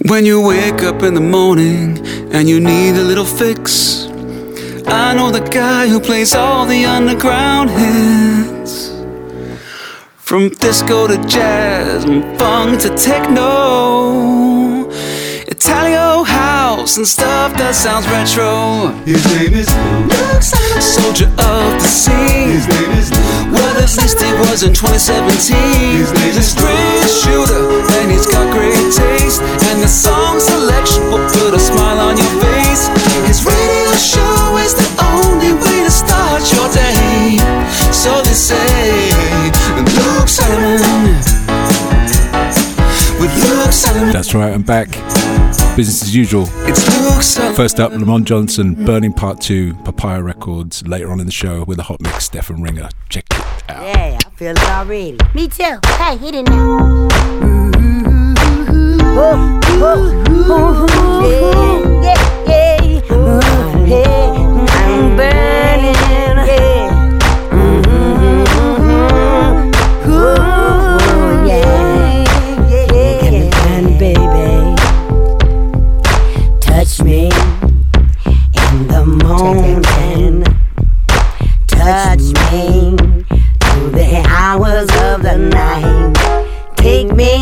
When you wake up in the morning and you need a little fix, I know the guy who plays all the underground hits. From disco to jazz, and funk to techno, Italio house and stuff that sounds retro. His name is Looks like soldier of the sea. His name is Well, at least he was in 2017. His name He's a straight shooter, and he's got great taste. And the song selection will put a smile on your face. His radio show is the only way to start your day. So they say, Luke Solomon. With Luke Solomon. That's right, I'm back. Business as usual. It's Luke Solomon. First up, Lamont Johnson, Burning Part 2, Papaya Records. Later on in the show with a hot mix, Stefan Ringer. Check it out. Yeah, I feel it already. Me too. Hey, hit it now. Oh, oh, oh, yeah, yeah, yeah. Ooh, hey, I'm burning. Hours of the night. Take me,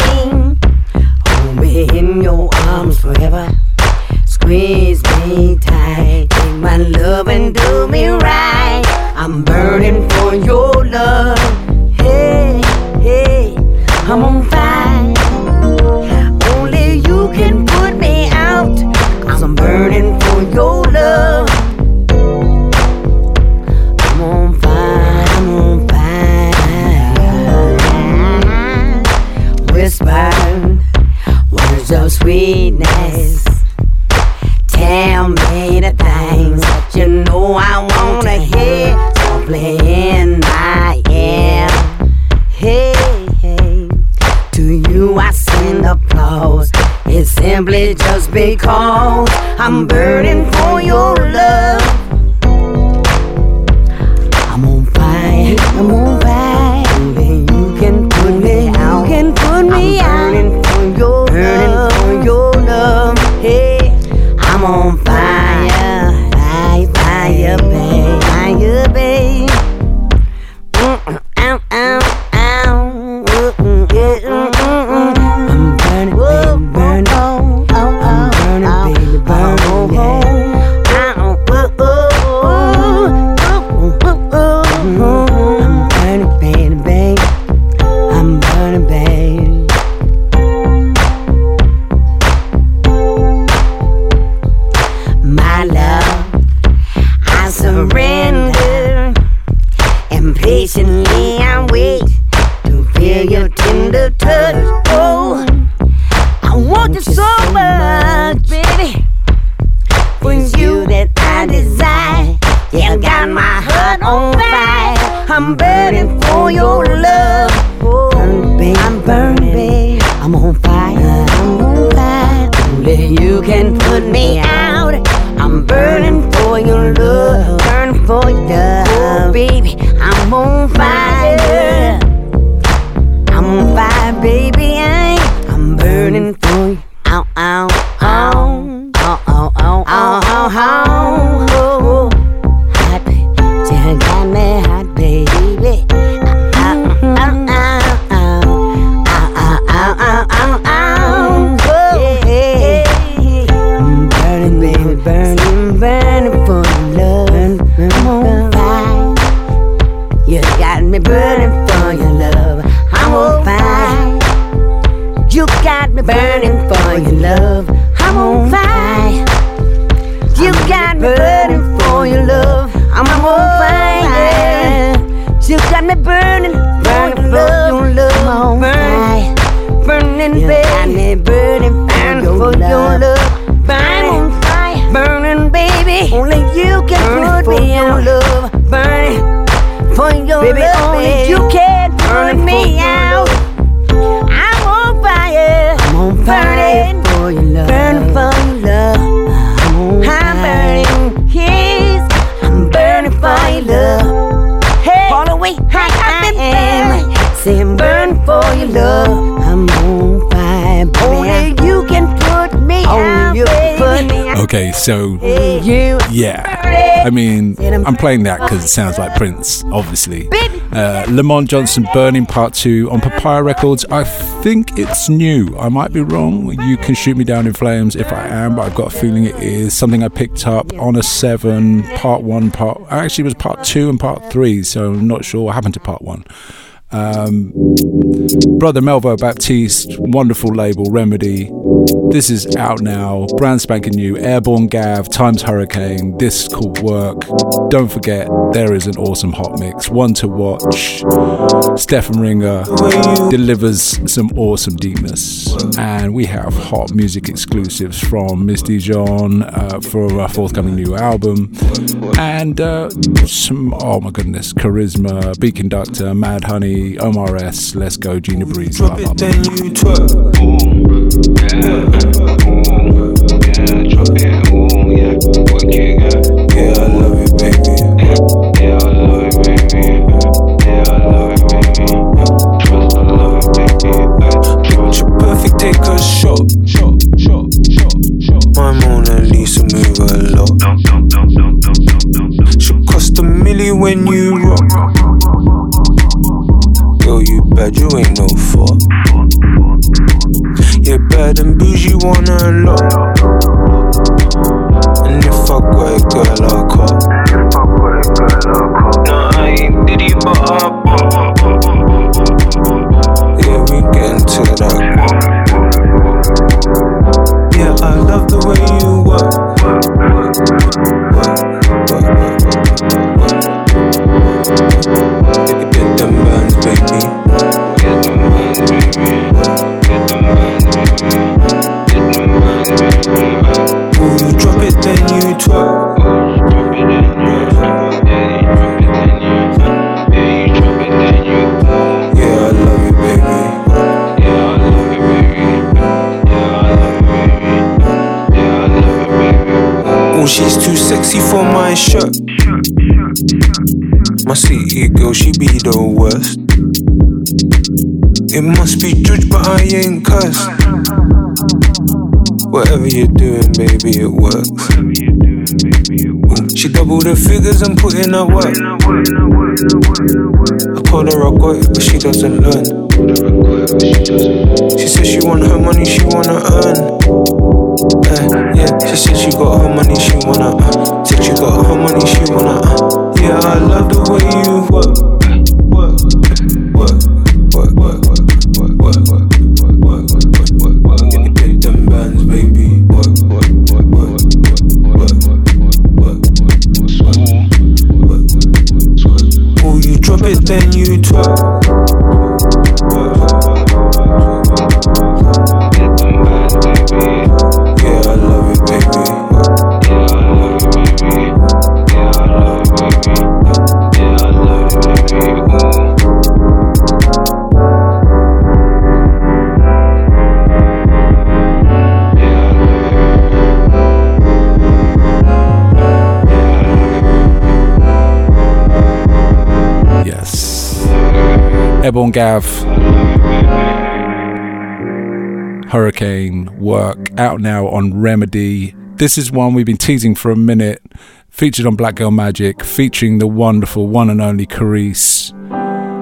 hold me in your arms forever. Squeeze me tight, take my love and do me right. I'm burning for your In my ear. Hey, hey. To you I send applause. It's simply just because I'm burning for your love. So yeah, I mean, I'm playing that because it sounds like Prince, obviously. Uh, Lamont Johnson, Burning Part Two on Papaya Records. I think it's new. I might be wrong. You can shoot me down in flames if I am, but I've got a feeling it is something I picked up on a seven, Part One, Part. Actually, it was Part Two and Part Three, so I'm not sure what happened to Part One. Um, Brother Melvo Baptiste, wonderful label, Remedy. This is out now, brand spanking new, AirBorn Gav, Times Hurricane. This could work. Don't forget, there is an awesome hot mix, one to watch. Stefan Ringer delivers some awesome deepness. And we have hot music exclusives from Miss Dijon uh, for our forthcoming new album. And uh, some, oh my goodness, Karizma, Beat Conductor, Mad Honey, Lee, Omar S, Let's Go, Gina Breeze. Drop it, then you twerk. Yeah, yeah, drop it, yeah, work it, yeah, yeah, I love it, baby, yeah, I love it, baby, yeah, I love it, baby, trust, I love it, baby, yeah, perfect, take a shot, shot, shot, shot, shot. My Mona Lisa move a lot. She cost a milli when you rock. Bad, you ain't no fuck. Yeah, bad and bougie want a lot. And if I got a girl, I'll cop. No, I ain't Diddy, but I pop. Yeah, we getting to that. Yeah, I love the way you. Work, my city girl, she be the worst. It must be judged, but I ain't cursed. Whatever you're doing, baby, it works. She double the figures and put in her work. I told her I got it, but she doesn't learn. She says she want her money, she wanna earn. Yeah, she said she got her money, she wanna uh. Said she got her money, she wanna uh. Yeah, I love the way you work. Work, AirBorn Gav. Hurricane work out now on Remedy. This is one we've been teasing for a minute. Featured on Black Girl Magic, featuring the wonderful one and only Corece,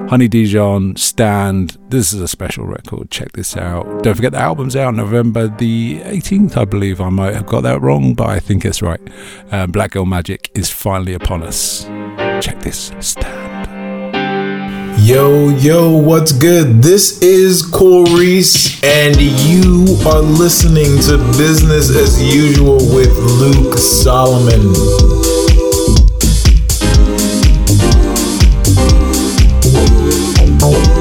Honey Dijon, Stand. This is a special record. Check this out. Don't forget the album's out November the 18th, I believe. I might have got that wrong, but I think it's right. Um, Black Girl Magic is finally upon us. Check this. Stand. Yo, yo, what's good? This is Corece, and you are listening to Business as Usual with Luke Solomon. Is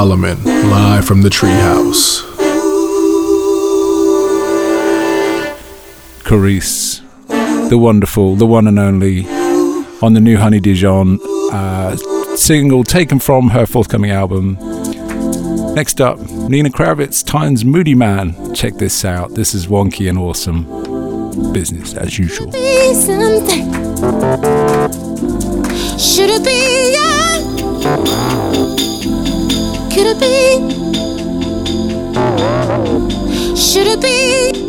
Solomon live from the Treehouse. Corece, the wonderful, the one and only, on the new Honey Dijon uh, single taken from her forthcoming album. Next up, Nina Kraviz, times Moodymann. Check this out. This is wonky and awesome. Business as usual. Should it be it be? Should it be?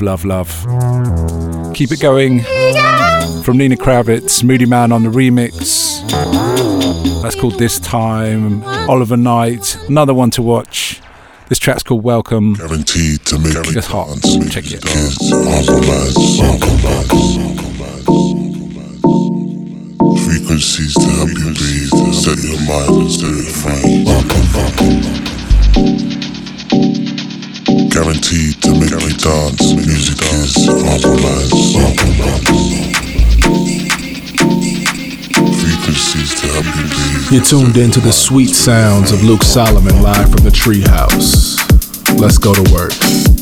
Love, love, love. Keep it going. From Nina Kraviz, Moody Man on the remix. That's called This Time. Oliver Night, another one to watch. This track's called Welcome. Guaranteed to make It's hot. dance. Check it. Frequencies to help you breathe. Set your mind and set it free. Guaranteed to make you dance. You're tuned into the sweet sounds of Luke Solomon live from the treehouse. Let's go to work.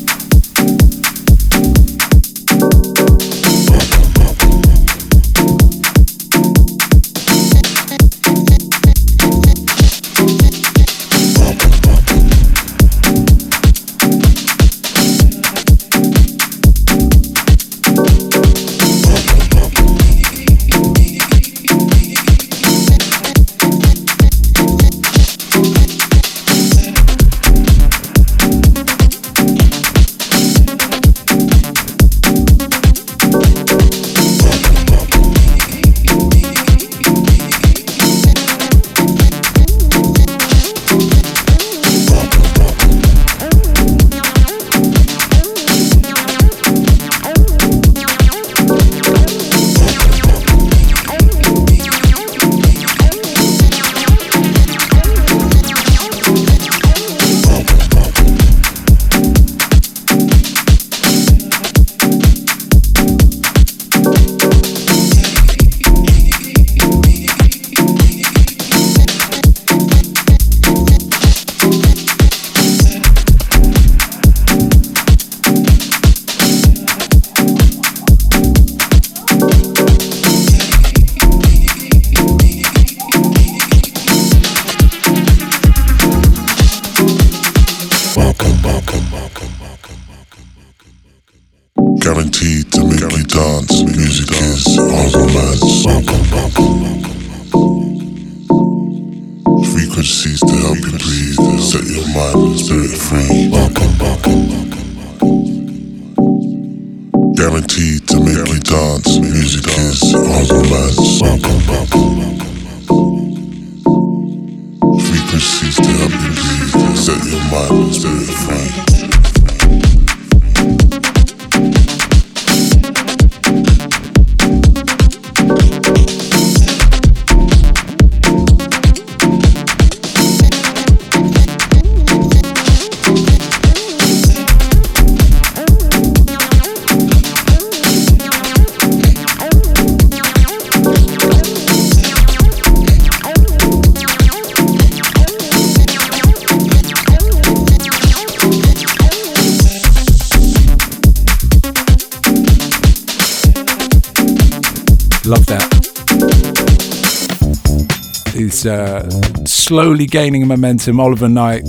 Slowly gaining momentum. Oliver Night,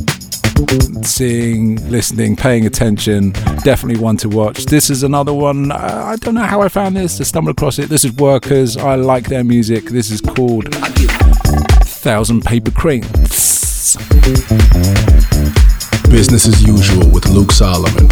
seeing, listening, paying attention. Definitely one to watch. This is another one. Uh, I don't know how I found this. I stumbled across it. This is Workerz. I like their music. This is called Thousand Paper Cranes. Business as usual with Luke Solomon.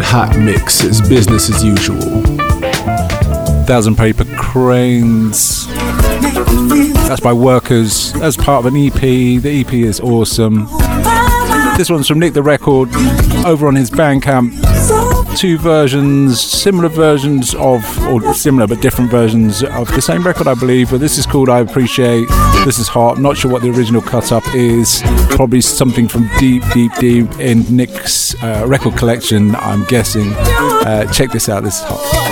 Hot mix is business as usual. Thousand Paper Cranes. That's by Workerz as part of an EP. The EP is awesome. This one's from Nick the Record over on his Bandcamp. Two versions, similar versions of, or similar but different versions of the same record, I believe. But this is called I Appreciate. This is hot. Not sure what the original cut up is. Probably something from deep, deep, deep in Nick's uh, record collection, I'm guessing. Uh, check this out. This is hot.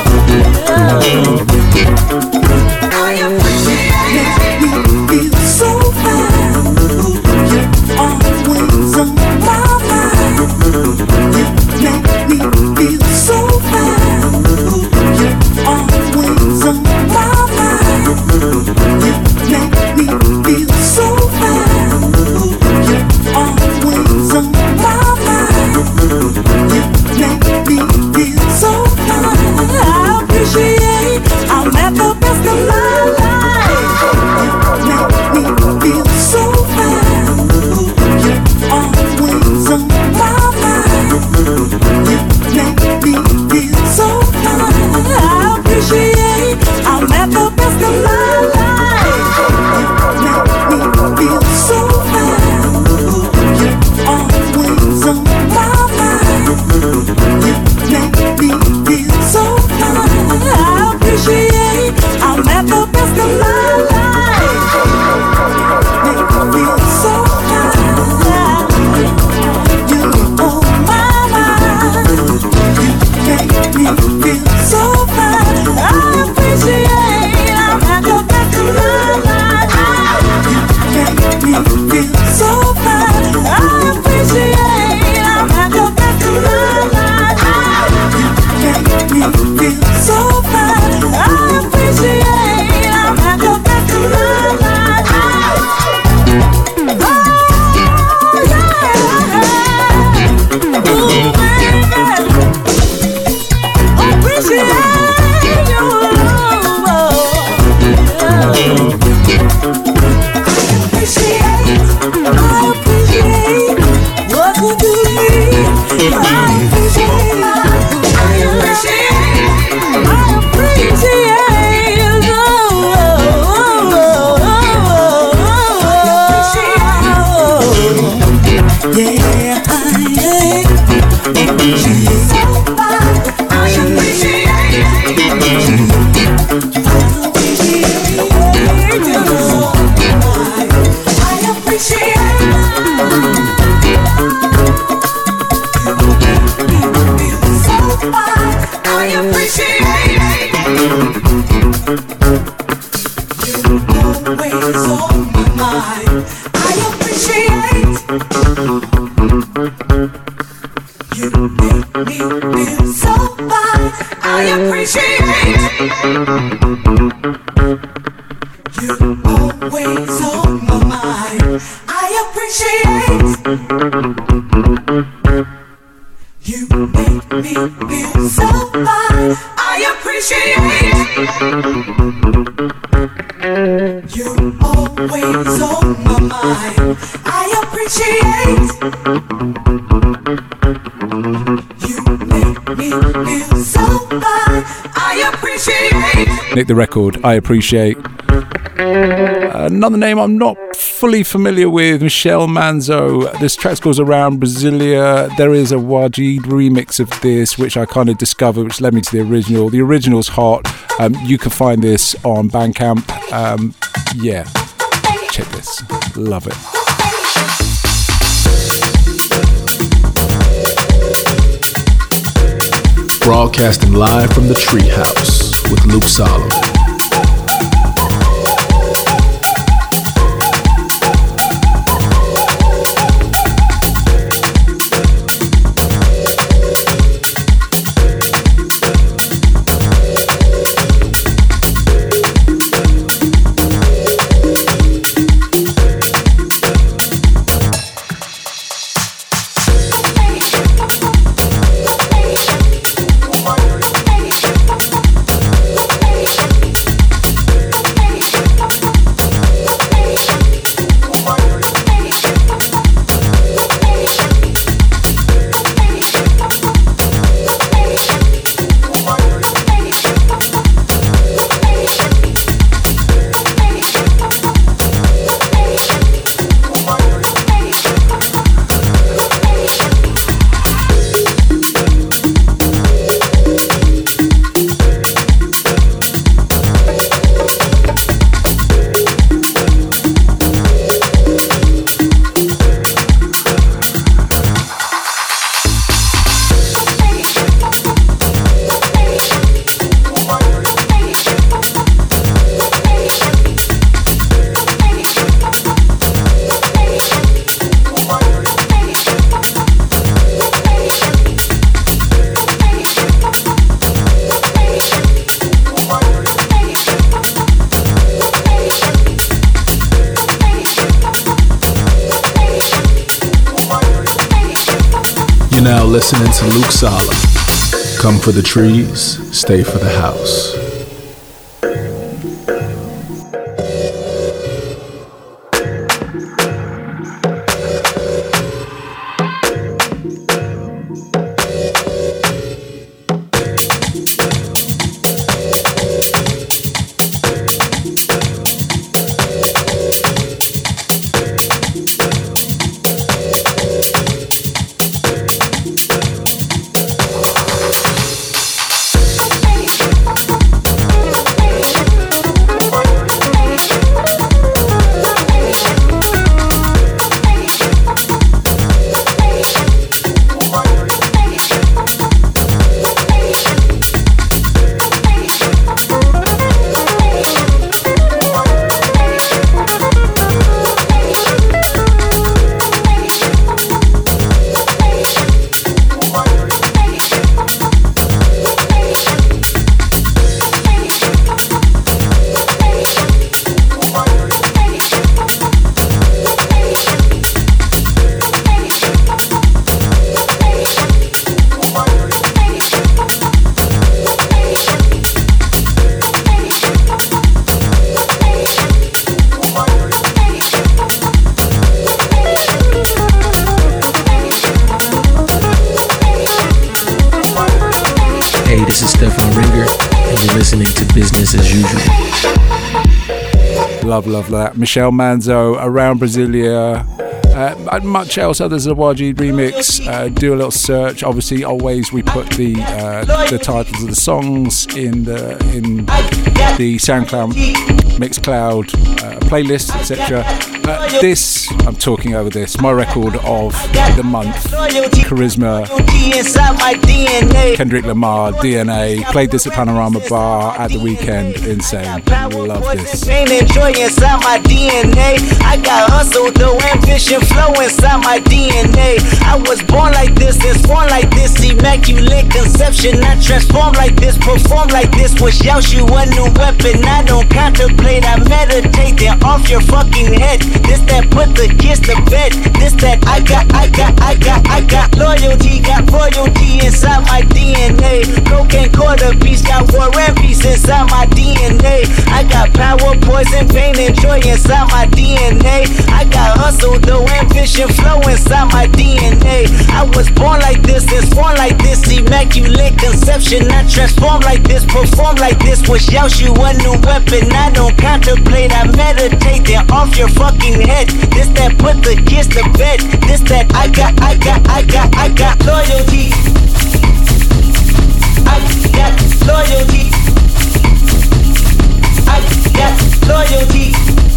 The record, I appreciate. Another name I'm not fully familiar with, Michele Manzo. This track goes around Brasilia. There is a Wajid remix of this, which I kind of discovered, which led me to the original. The original's hot. Um, you can find this on Bandcamp. Um, yeah, check this. Love it. Broadcasting live from the treehouse with Luke Solomon. Come for the trees, stay for the house. Michele Manzo, Around Brasilia. Uh, much else, others the YG remix. Uh, do a little search. Obviously, always we put the uh, the titles of the songs in the in the SoundCloud, Mixcloud uh, playlist, etc. Uh, I'm talking over this, my record of the month, Karizma, Kendrick Lamar, DNA. Played this at Panorama Bar at the weekend. Insane. Love this. I got hustle, though ambition flow inside my DNA. I was born like this, it's born like this. Immaculate conception. I transform like this, perform like this. Wish out you a new weapon. I don't contemplate, I meditate. Then off your fucking head. This that put the kids to bed. This that I got, I got, I got, I got loyalty, got royalty inside my DNA. Cocaine quarter piece, got war and peace inside my DNA. I got power, poison, pain, and joy inside my DNA. I got hustle, though ambition flow inside my DNA. I was born like this, it's born like this, immaculate conception. I transform like this, perform like this, wish out you a new weapon. I don't contemplate, I meditate, then off your fucking head. This that put the kids to bed. This that I got, I got, I got, I got loyalty. I got loyalty. I got loyalty.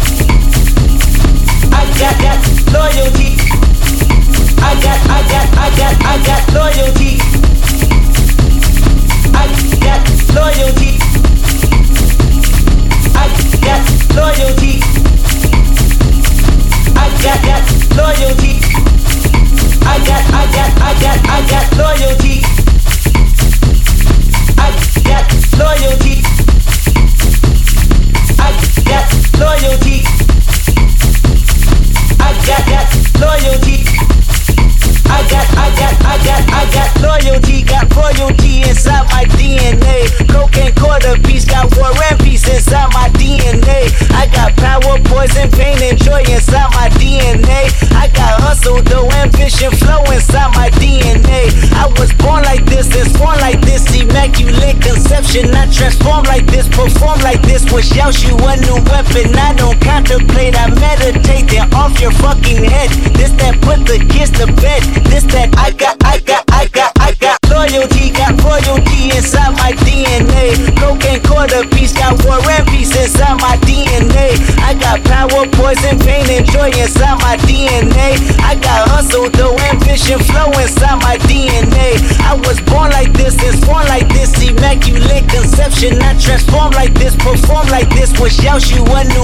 Out you a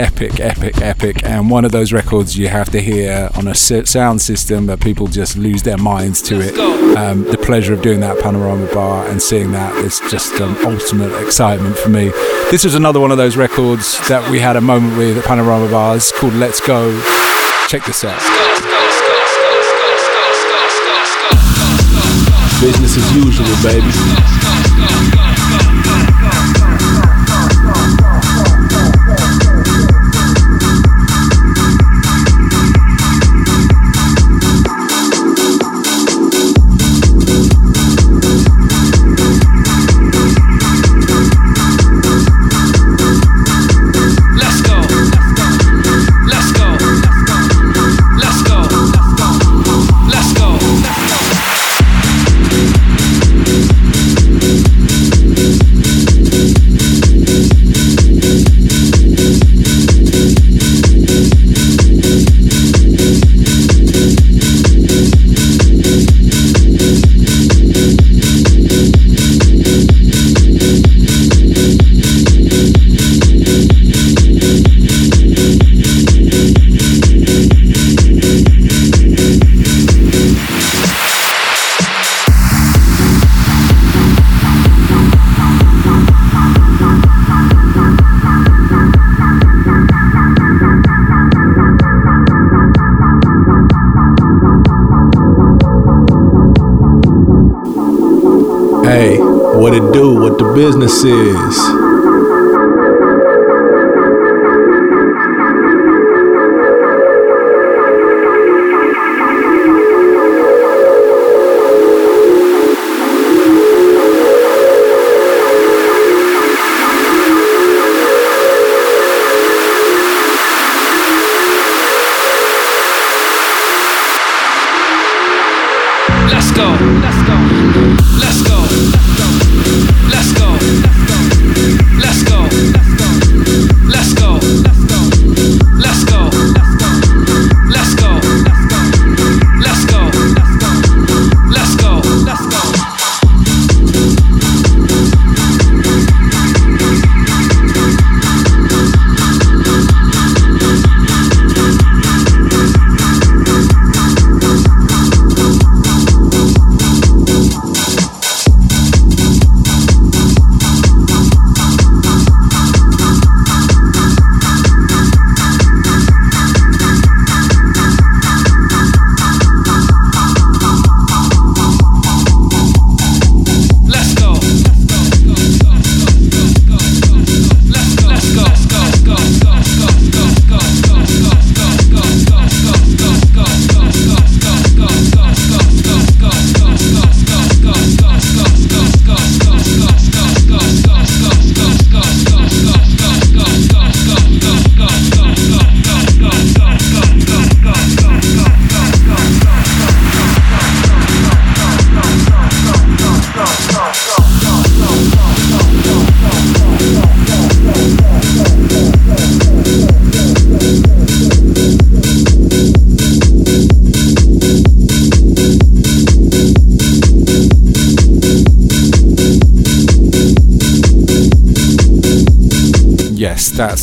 epic, epic, epic, and one of those records you have to hear on a sound system that people just lose their minds to it. Um, the pleasure of doing that panorama bar and seeing that is just an ultimate excitement for me. This was another one of those records that we had a moment with at Panorama bars called Let's Go. Check this out. Business as usual, baby. businesses.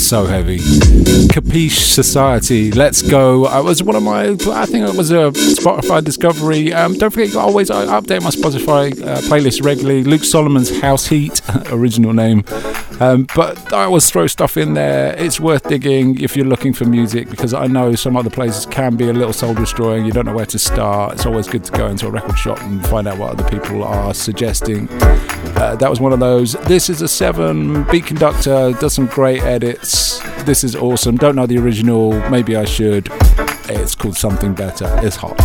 So heavy. Capeesh Society, let's go. I was one of my, I think it was a Spotify discovery. Um, don't forget, always I update my Spotify uh, playlist regularly. Luke Solomon's House Heat, original name. Um, but I always throw stuff in there. It's worth digging if you're looking for music because I know some other places can be a little soul destroying. You don't know where to start. It's always good to go into a record shop and find out what other people are suggesting. Uh, that was one of those. This is a seven beat conductor, does some great edits. This is awesome. Don't know the original. Maybe I should. It's called Something Better. It's hot.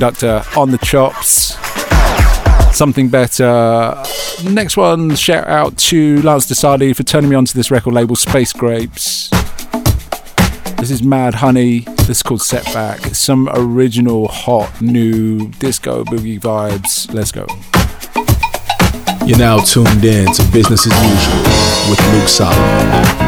Conductor on the chops. Something better. Next one, shout out to Lance Desardi for turning me onto this record label, Space Grapes. This is Mad Honey. This is called Setback. Some original, hot, new disco boogie vibes. Let's go. You're now tuned in to Business as Usual with Luke Solomon.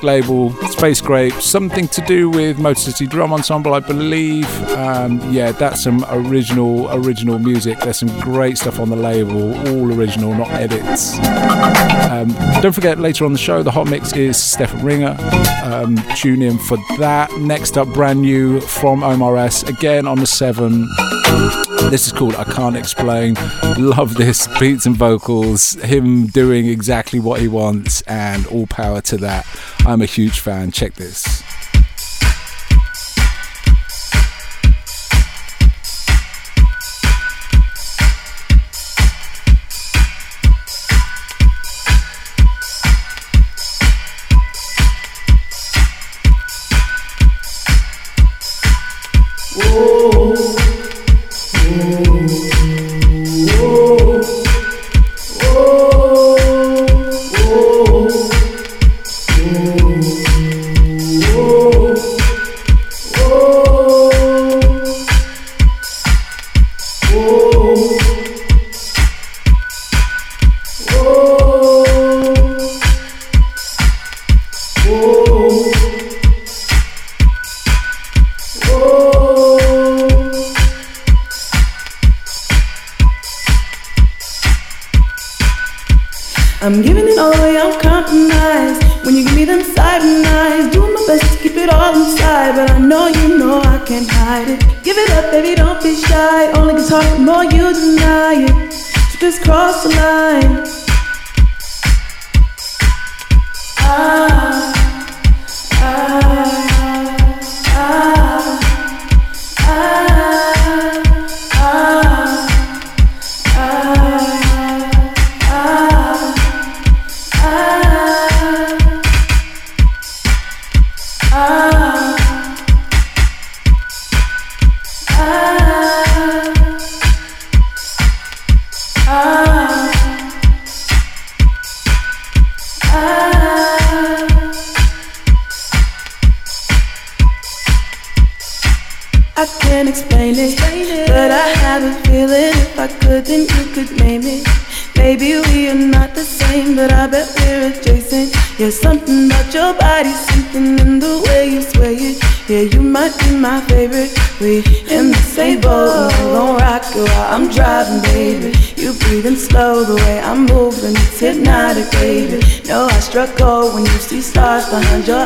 Fantastic label, Space Grape, something to do with Motor City Drum Ensemble, I believe. Um, yeah, that's some original, original music. There's some great stuff on the label, all original, not edits. Um, don't forget, later on the show, the hot mix is Stefan Ringer. Um, tune in for that. Next up, brand new from Omar S, again on the 7. This is called I Can't Explain. Love this beats and vocals, him doing exactly what he wants, and all power to that. I'm a huge fan. Check this. 反正。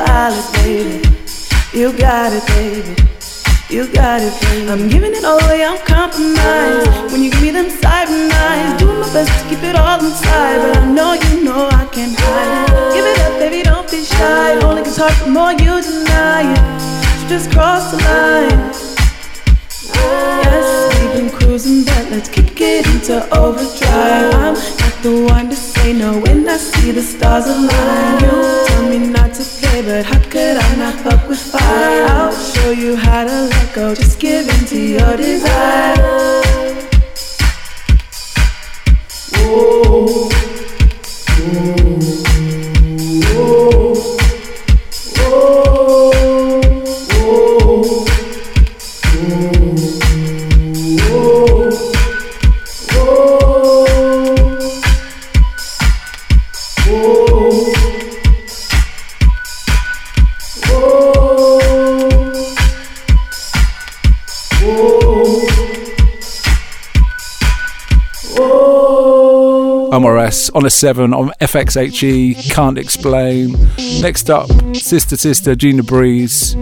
On a Seven on FXHE. Can't explain. Next up, Sister Sister, Gina Breeze,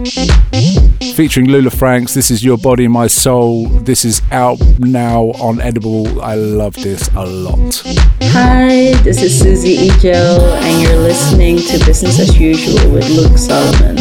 featuring Lulah Francs. This is Your Body, My Soul. This is out now on Edible. I love this a lot. Hi, this is Susie Ejo, and you're listening to Business as Usual with Luke Solomon.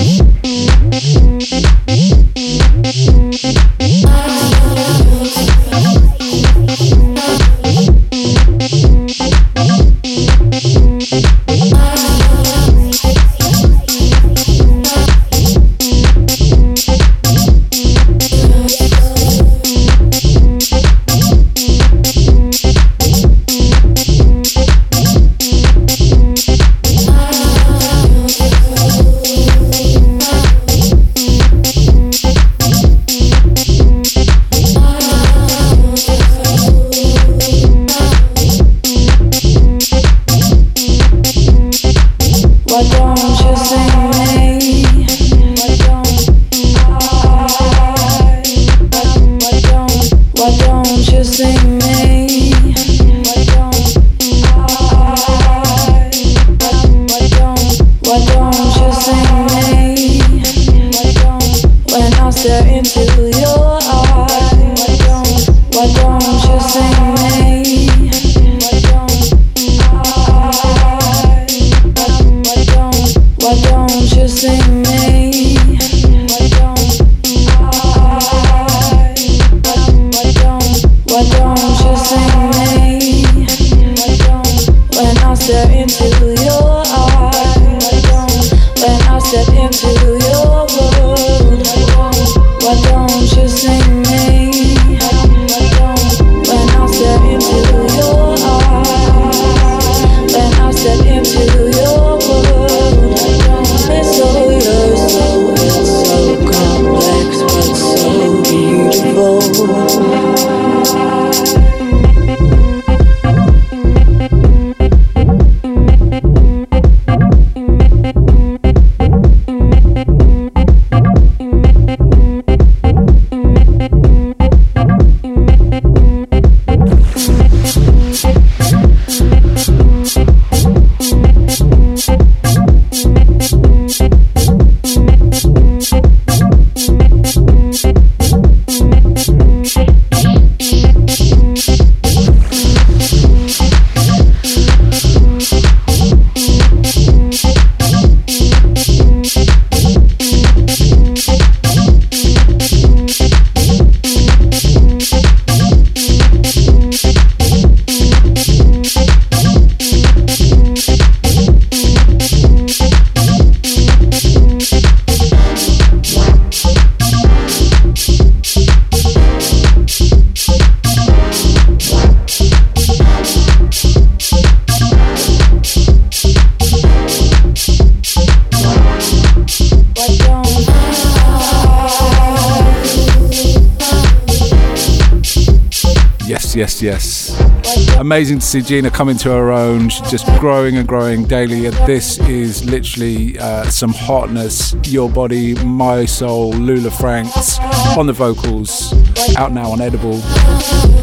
Amazing to see Gina come into her own. She's just growing and growing daily. And this is literally uh, some hotness. Your body, my soul, Lulah Francs on the vocals. Out now on Edible.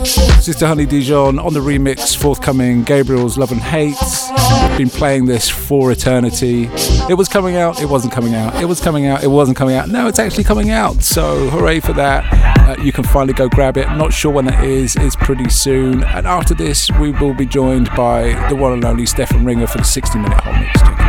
Sister Honey Dijon on the remix, forthcoming. Gabriel's Love and Hate. Been playing this for eternity. It was coming out, it wasn't coming out. It was coming out, it wasn't coming out. Now it's actually coming out. So hooray for that. Uh, you can finally go grab it. Not sure when it is. It's pretty soon. And after this, we will be joined by the one and only Stefan Ringer for the 60 minute hot mix.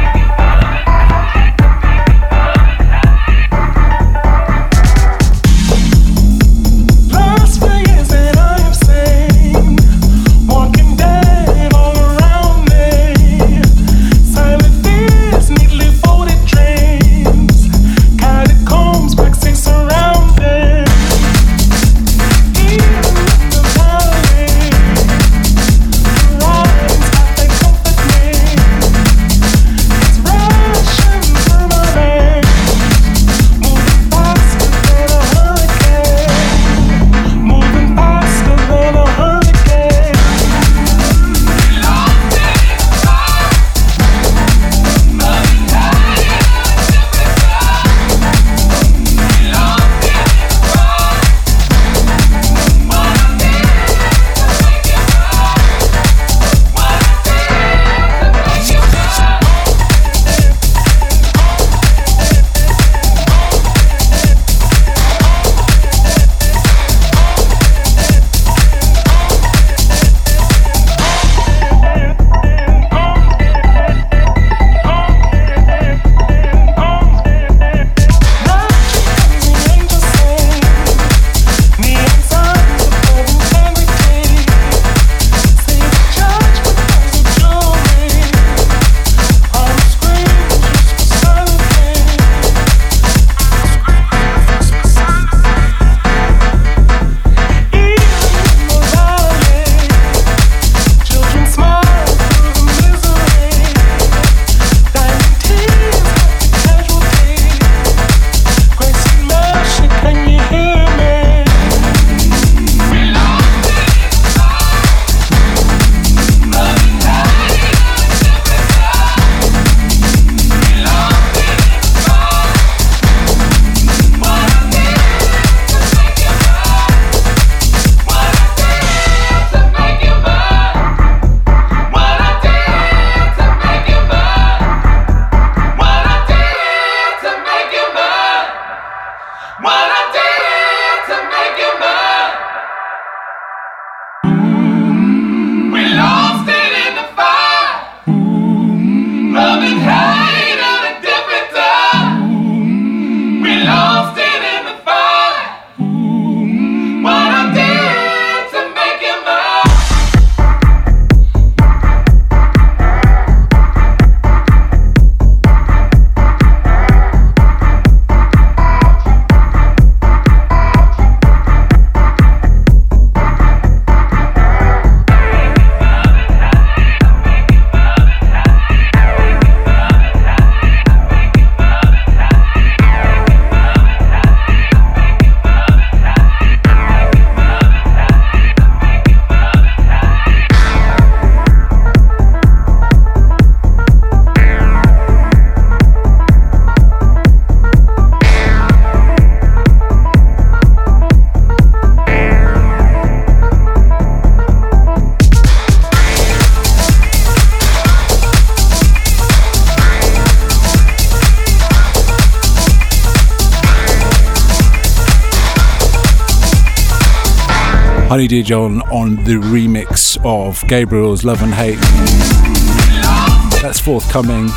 Honey Dijon on the remix of Gabriel's Love and Hate. That's forthcoming.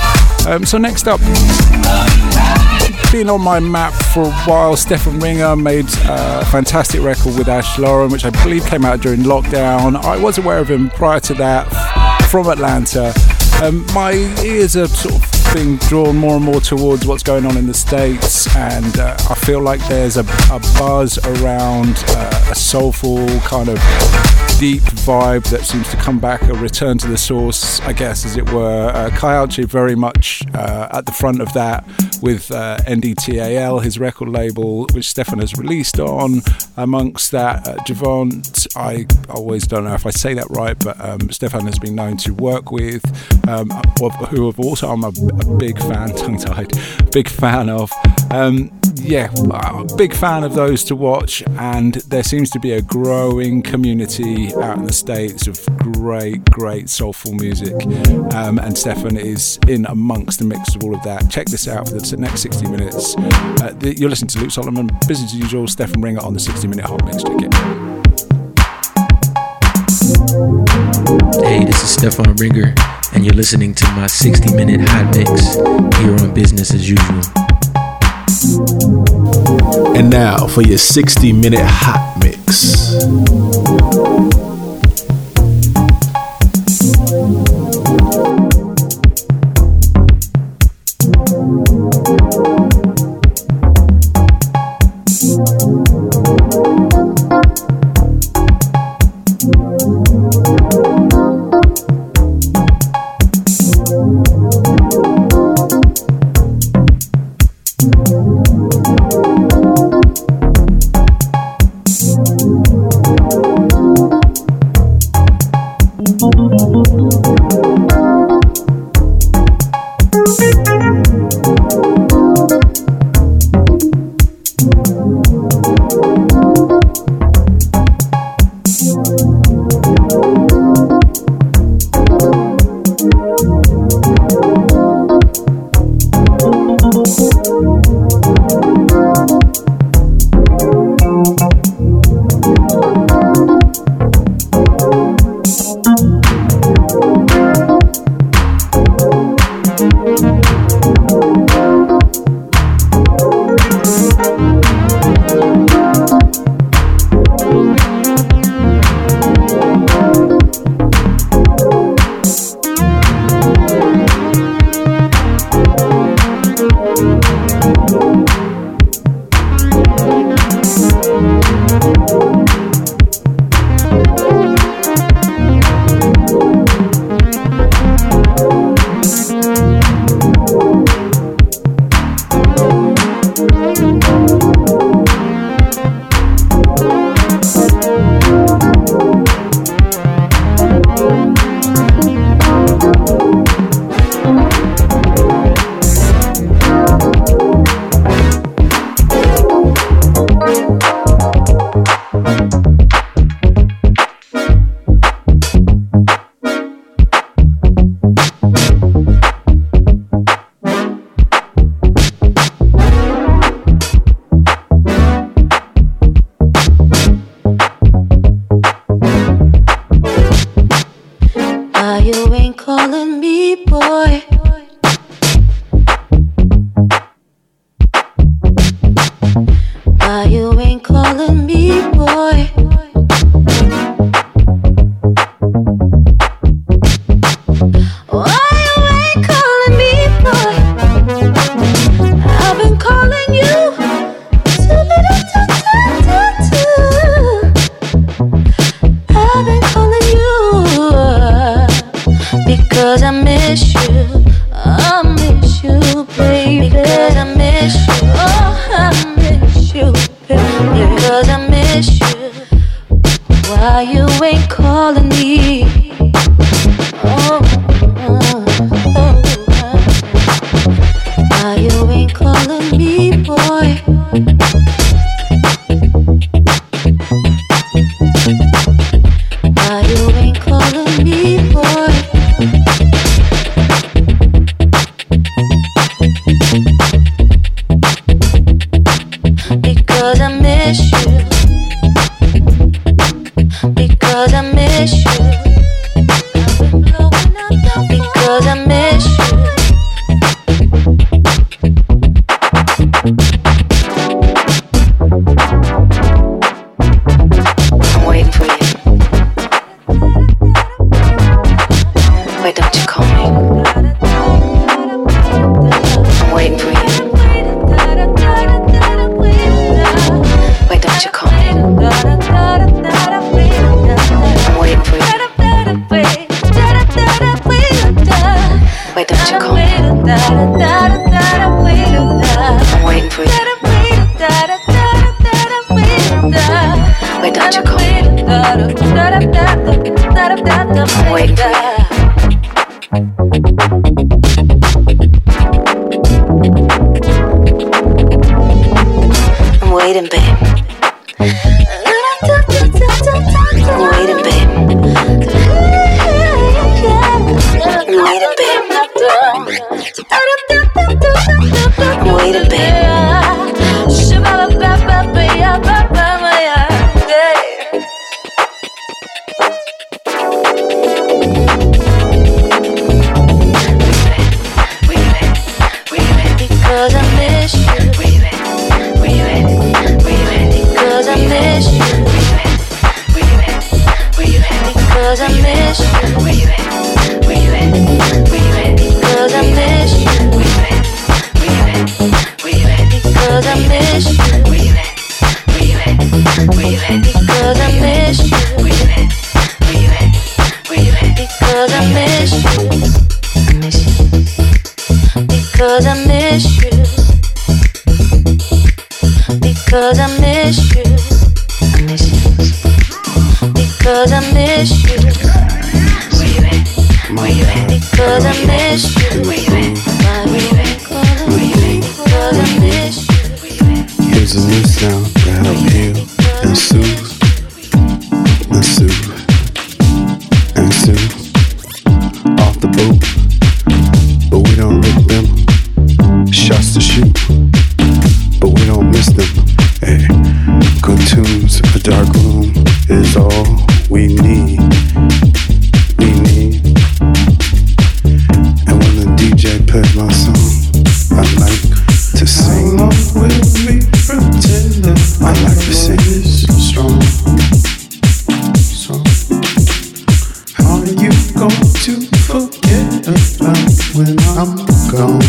Um, so next up, been on my map for a while. Stefan Ringer made a fantastic record with Ash Lauren, which I believe came out during lockdown. I was aware of him prior to that from Atlanta. Um, my ears are sort of being drawn more and more towards what's going on in the States, and uh, I feel like there's a, a buzz around uh, a soulful kind of deep vibe that seems to come back, a return to the source, I guess, as it were. Uh, Kai Alcé very much uh, at the front of that with uh, NDATL, his record label, which Stefan has released on. Amongst that, uh, Javont, I always don't know if I say that right, but um, Stefan has been known to work with, um, who have also I'm a big fan, tongue tied, big fan of. Um, yeah, big fan of those to watch, and there seems to be a growing community out in the States of great, great soulful music. Um, and Stefan is in amongst the mix of all of that. Check this out for the next 60 minutes. Uh, the, you're listening to Luke Solomon, business as usual, Stefan Ringer on the 60 minute hot mix. It. Hey, this is Stefan Ringer, and you're listening to my 60 minute hot mix here on Business as Usual. And now for your 60 minute hot mix. When I'm gone,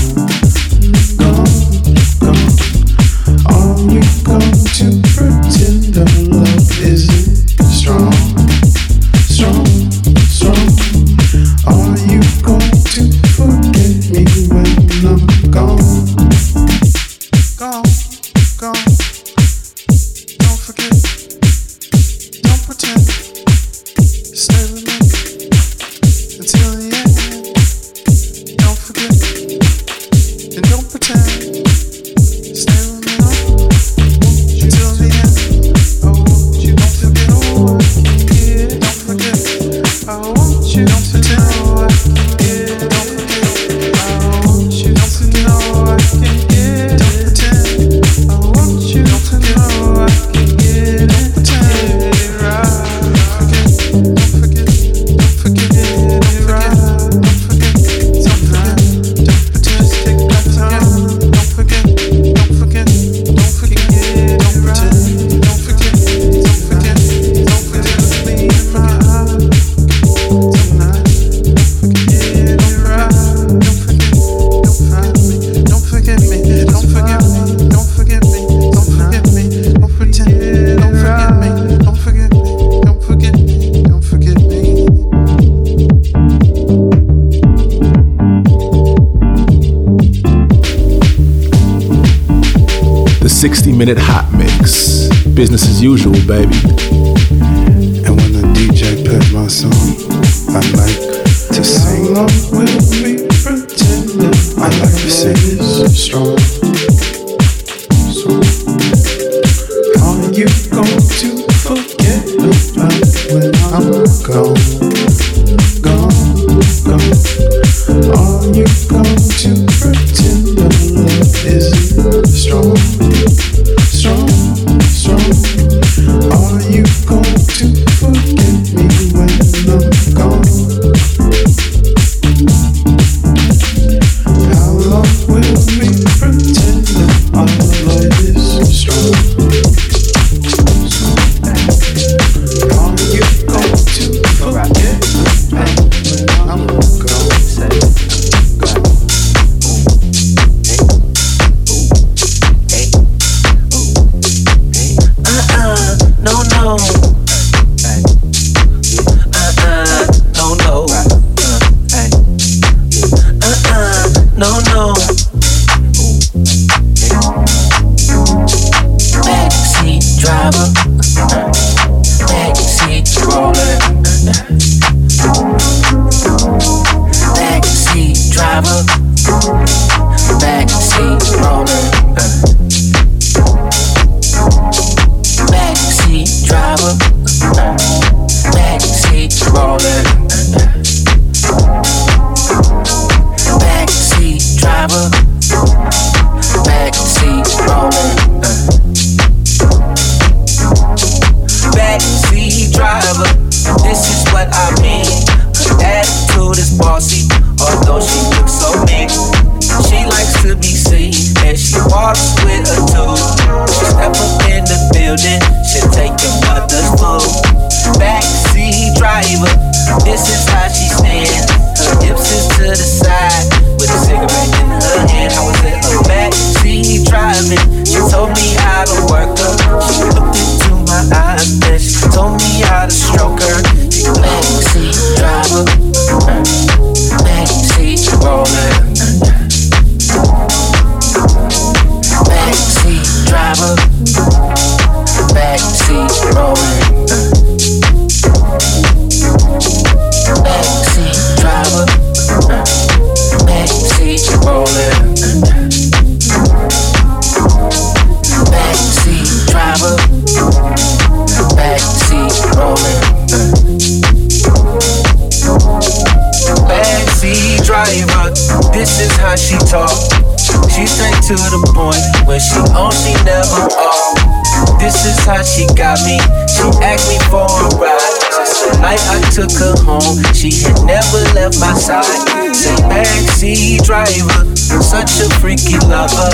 driver, such a freaky lover.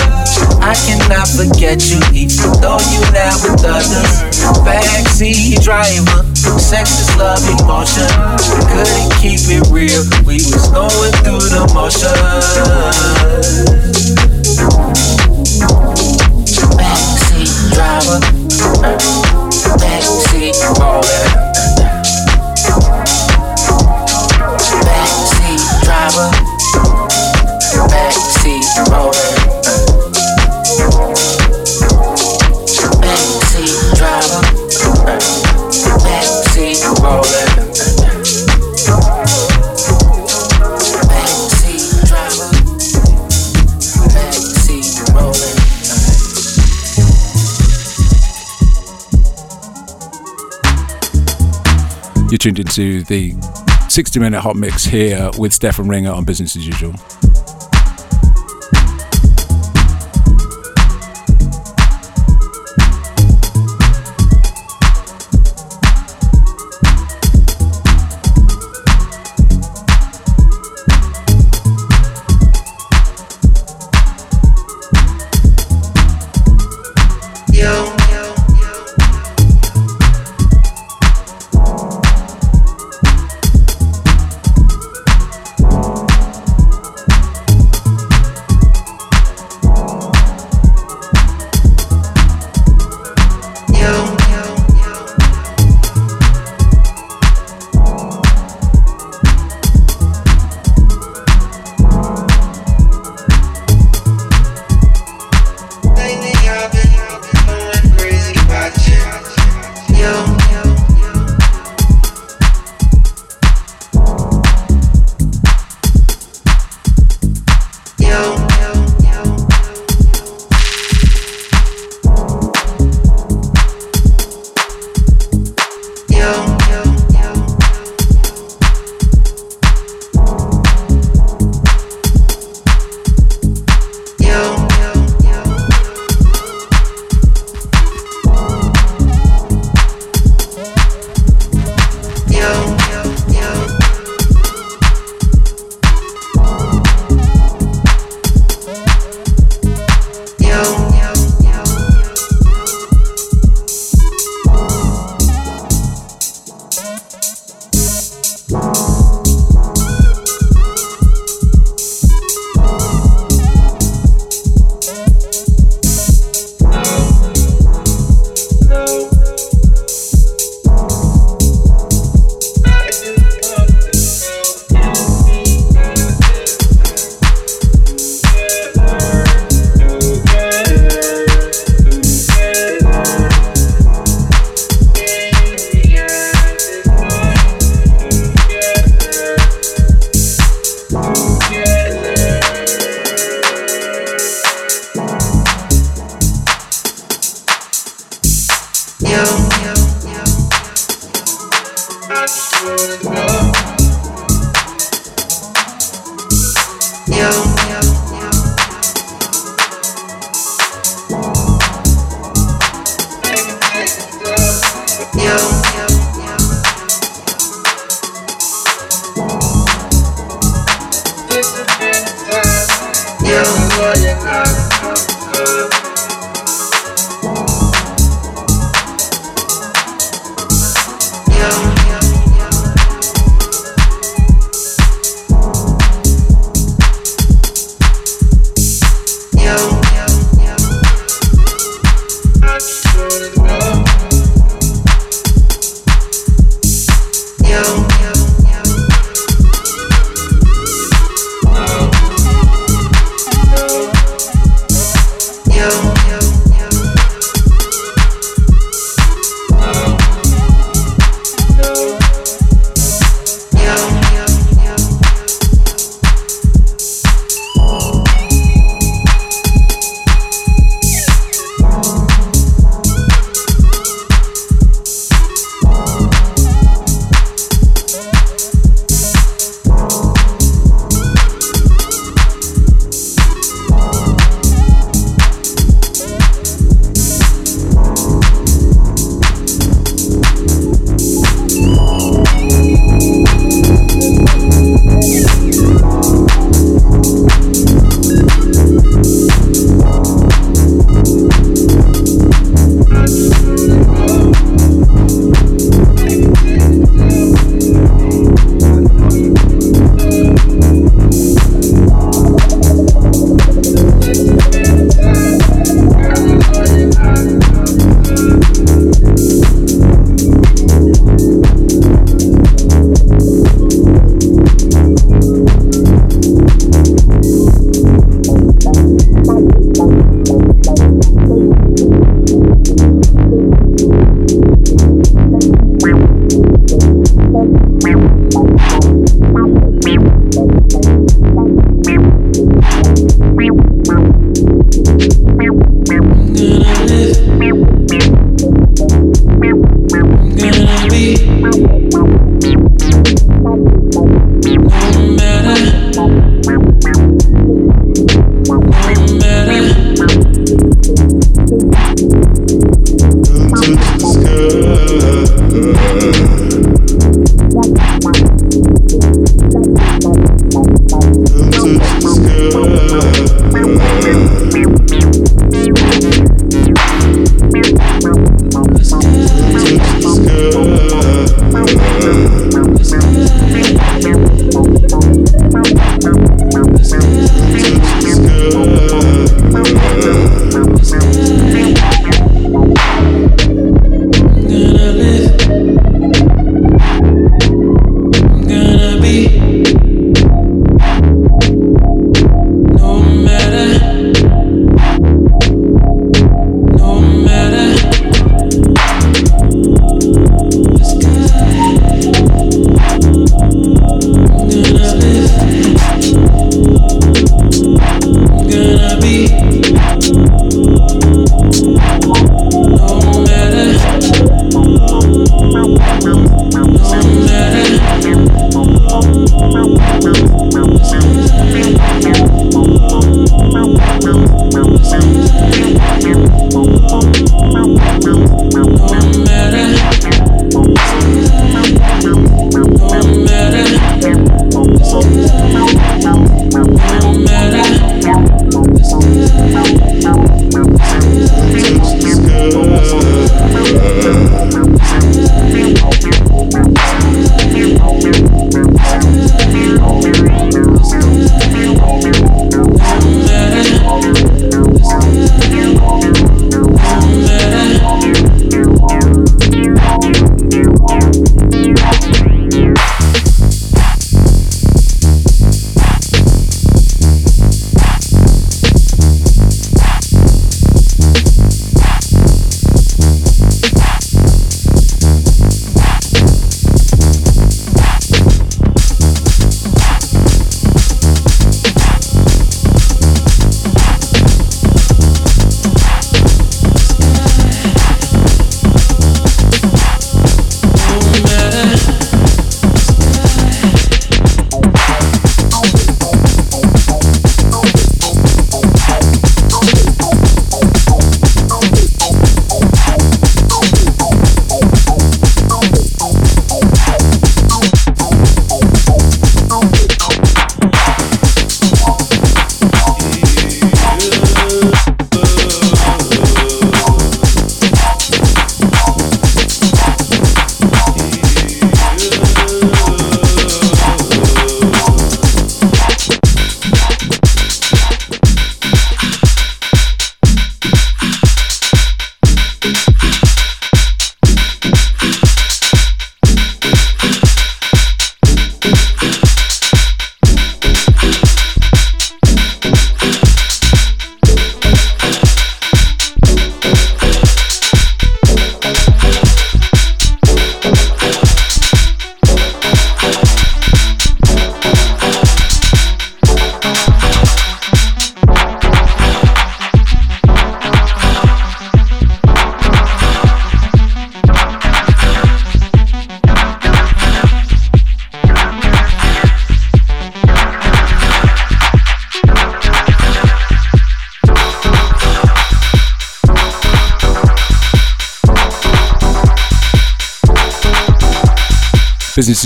I cannot forget you, even though you now with others. Backseat driver, sex is love emotion. Couldn't keep it real, we was going through the motions. Backseat driver, backseat roller. Tuned into the 60 minute hot mix here with Stefan Ringer on Business as Usual.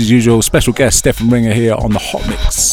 As usual. Special guest Stefan Ringer here on the Hot Mix.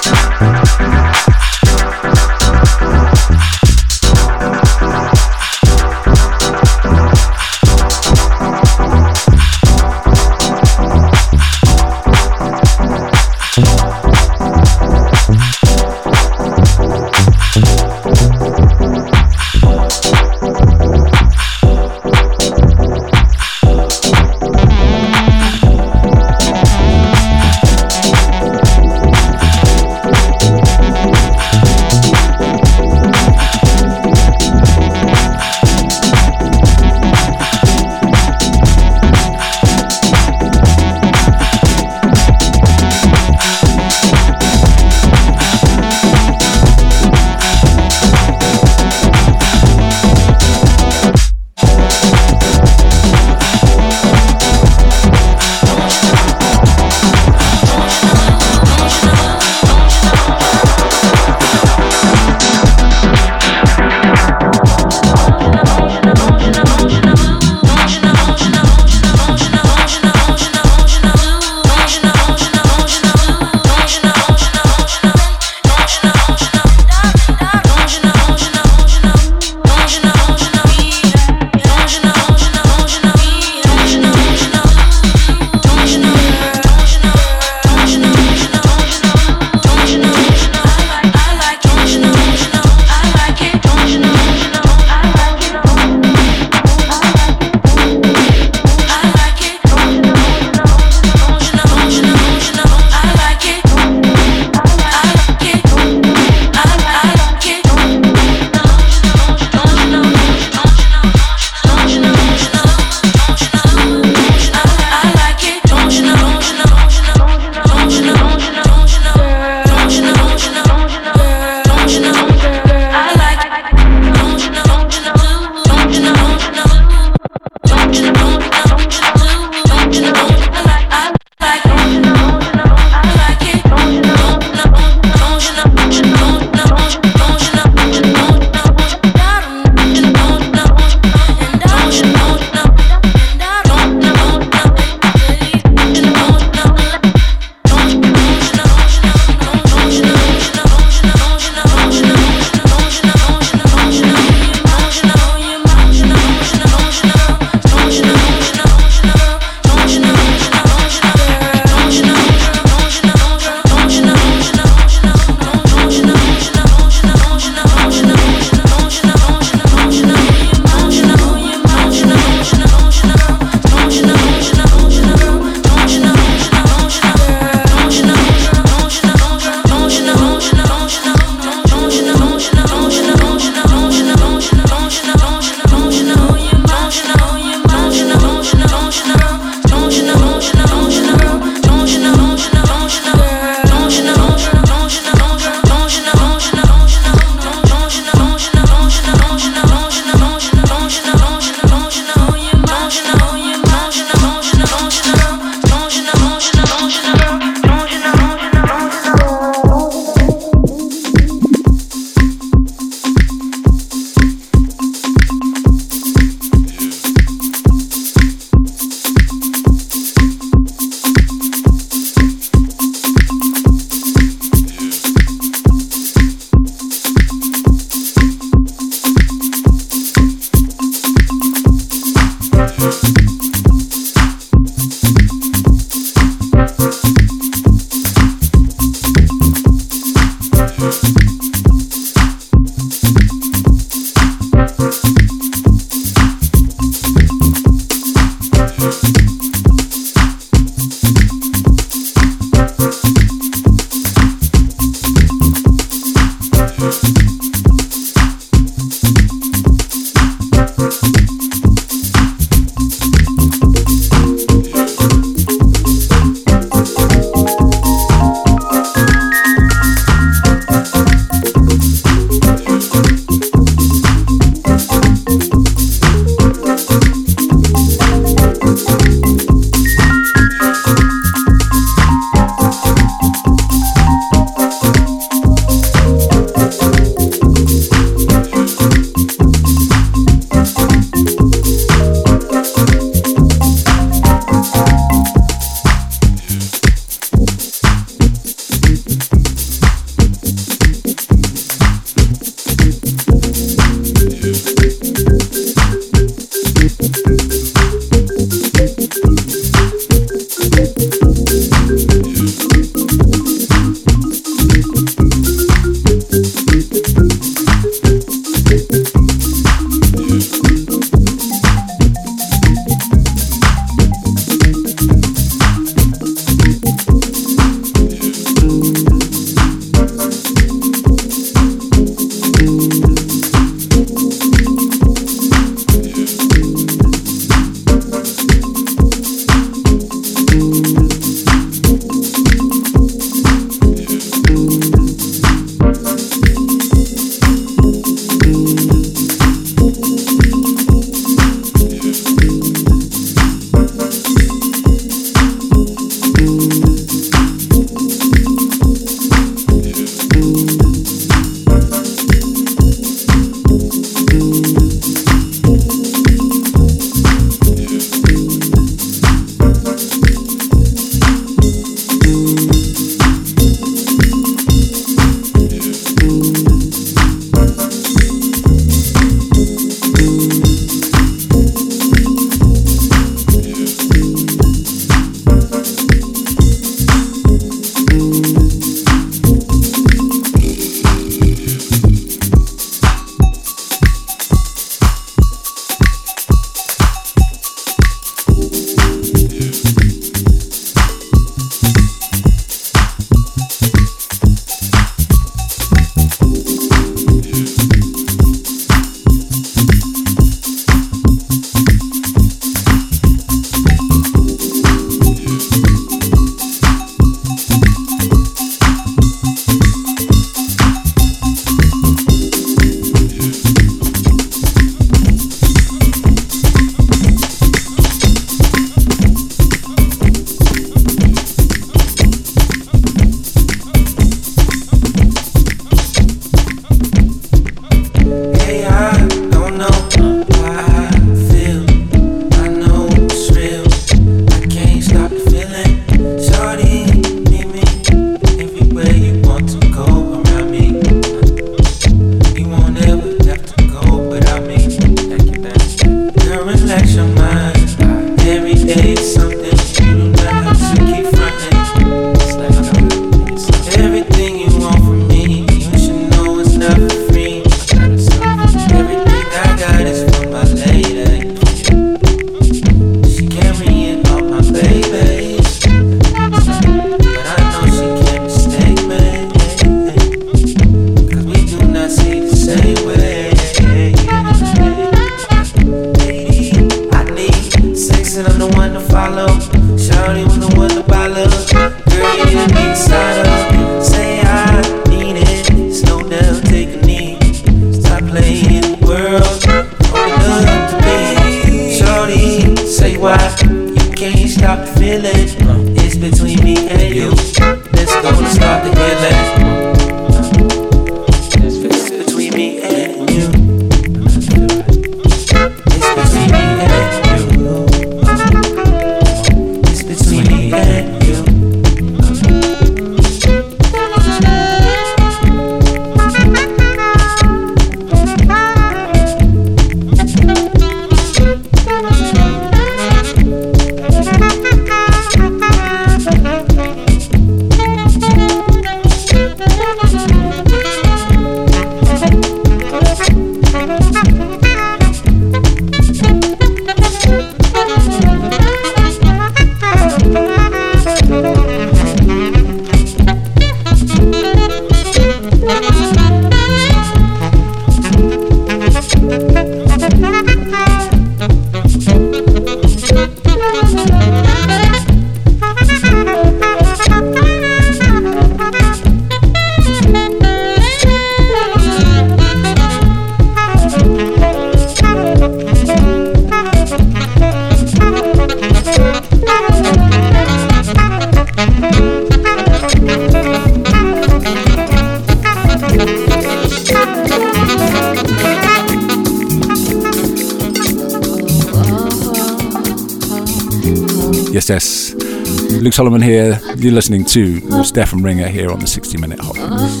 Solomon here. You're listening to Stefan Ringer here on the 60 Minute Hot.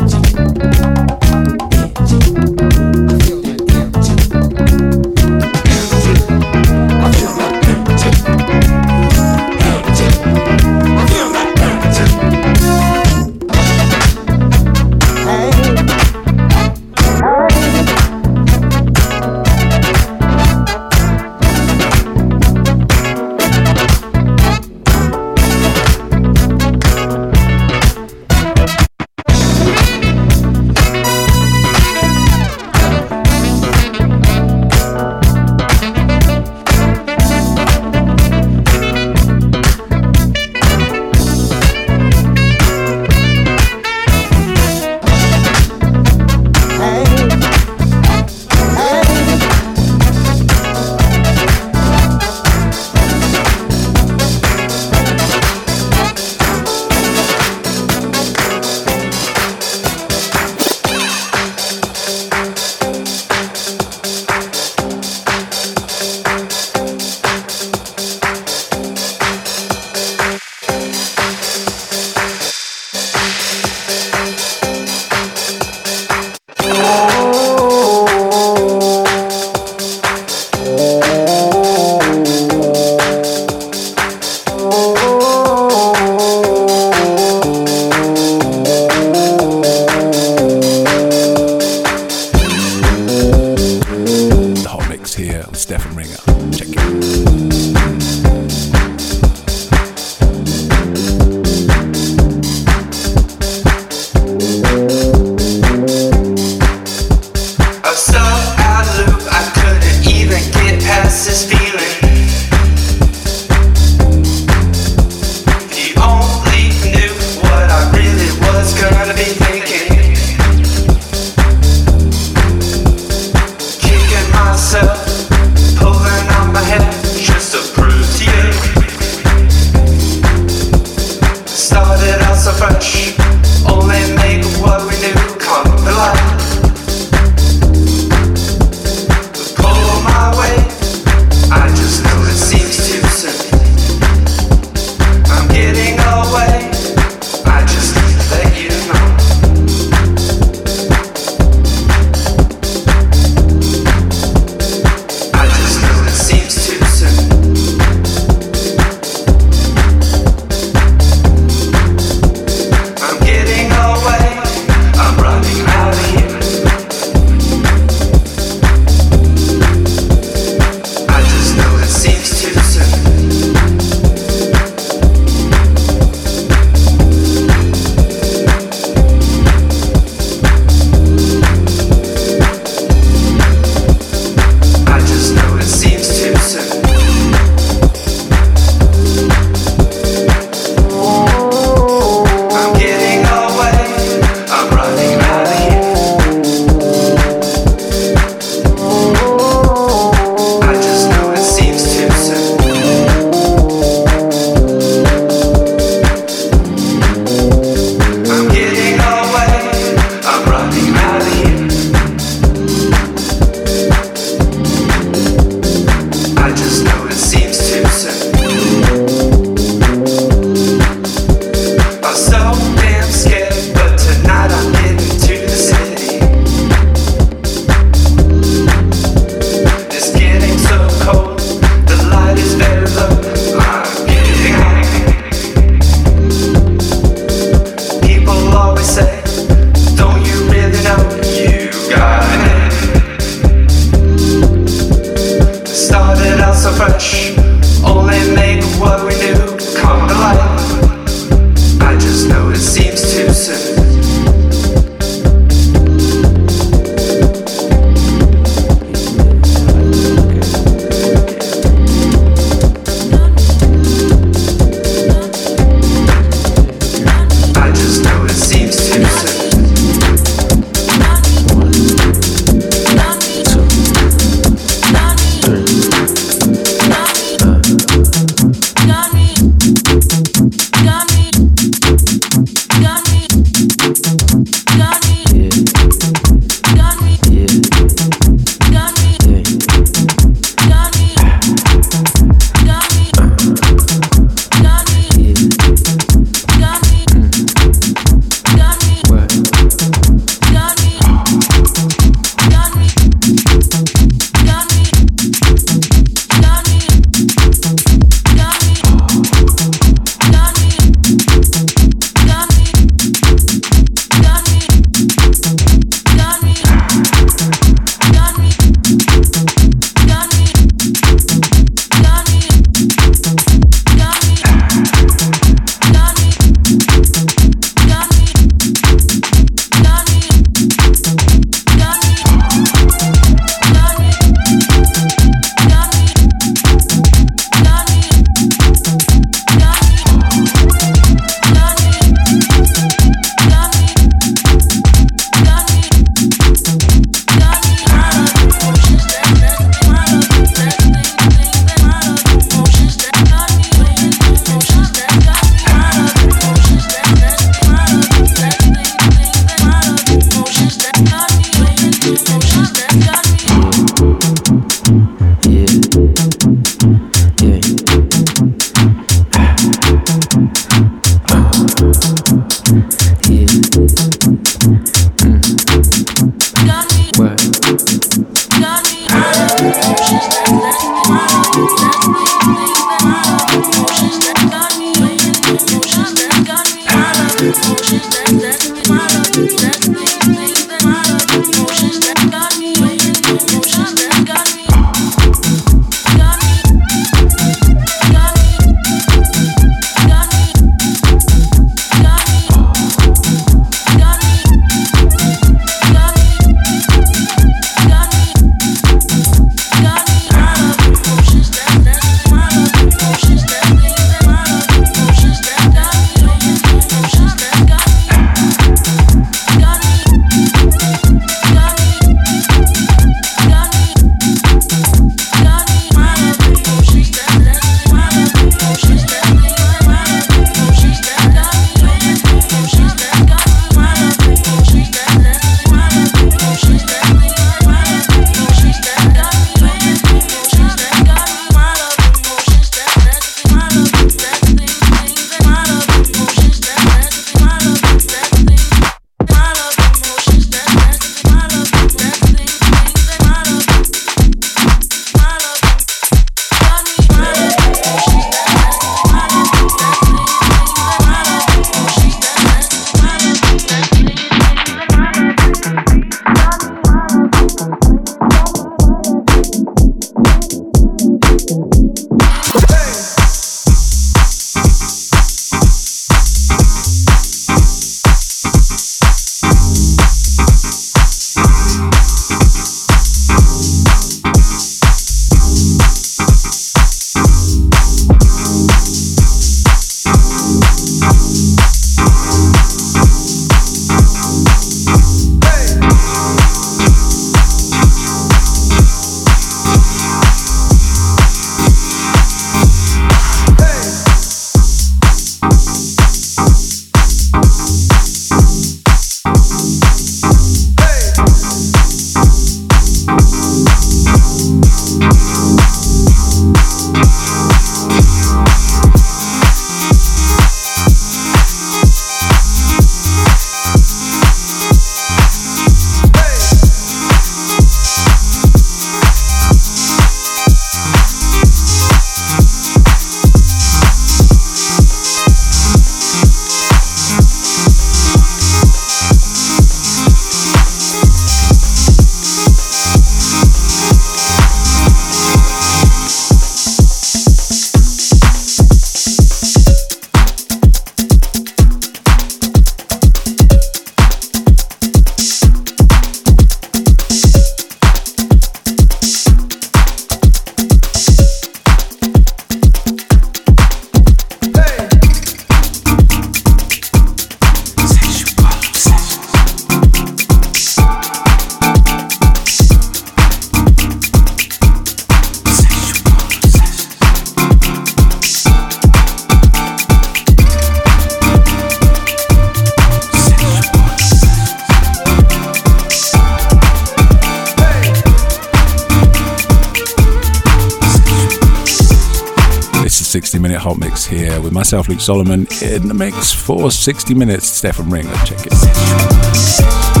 Solomon, in the mix for 60 minutes. Stefan Ring, check it.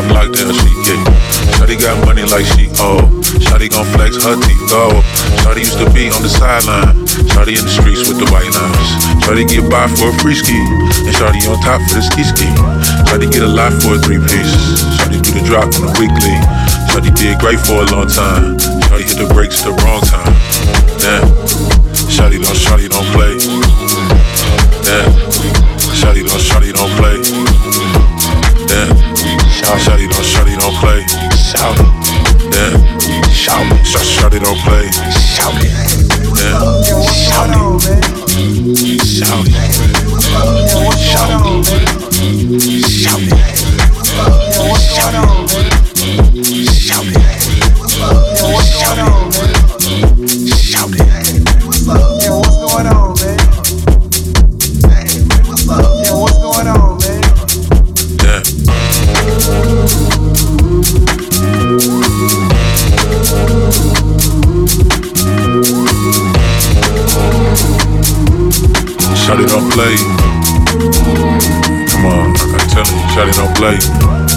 Lockdown, she got money like she owe. Shawty gon' flex her teeth go. Shawty used to be on the sideline. Shawty in the streets with the white lines. Shawty get by for a free ski. And Shawty on top for the ski ski. Shawty get a lot for a three piece. Shawty do the drop on the weekly. Shawty did great for a long time. Shawty hit the brakes the wrong time. Damn. Shawty don't, Shawty don't play. Damn. Shawty don't, Shawty don't play. Shout, shawty don't, shawty don't play. Shout, yeah. Shout, shout, shawty don't play. Shout, yeah. Shout, shout, shout, shout, shout, shout. Play. Come on, I'm telling you, Shawty don't play.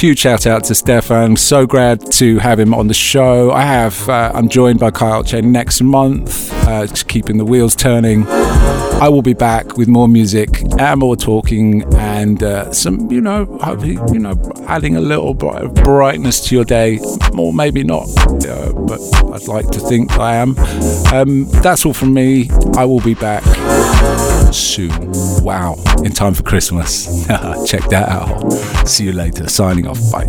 Huge shout out to Stefan. So glad to have him on the show. I have. Uh, I'm joined by Kai Alcé next month. Uh, just keeping the wheels turning. I will be back with more music and more talking and uh, some, you know, hopefully, you know, adding a little bit of brightness to your day, or maybe not, uh, but I'd like to think I am. Um, that's all from me. I will be back soon. Wow, in time for Christmas. Check that out. See you later. Signing off. Bye.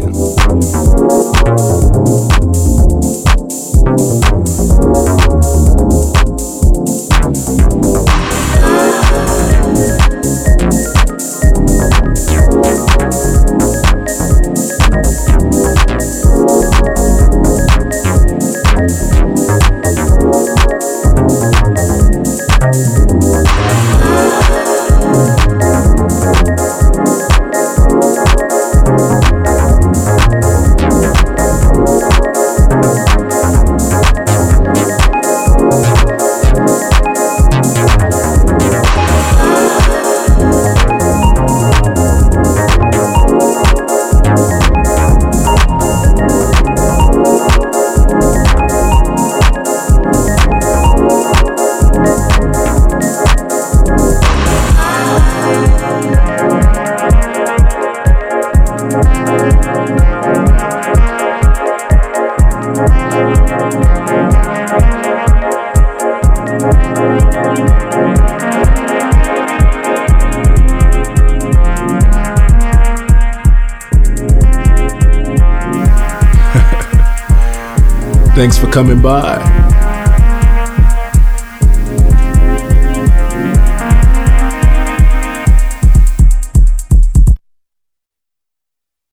Coming by.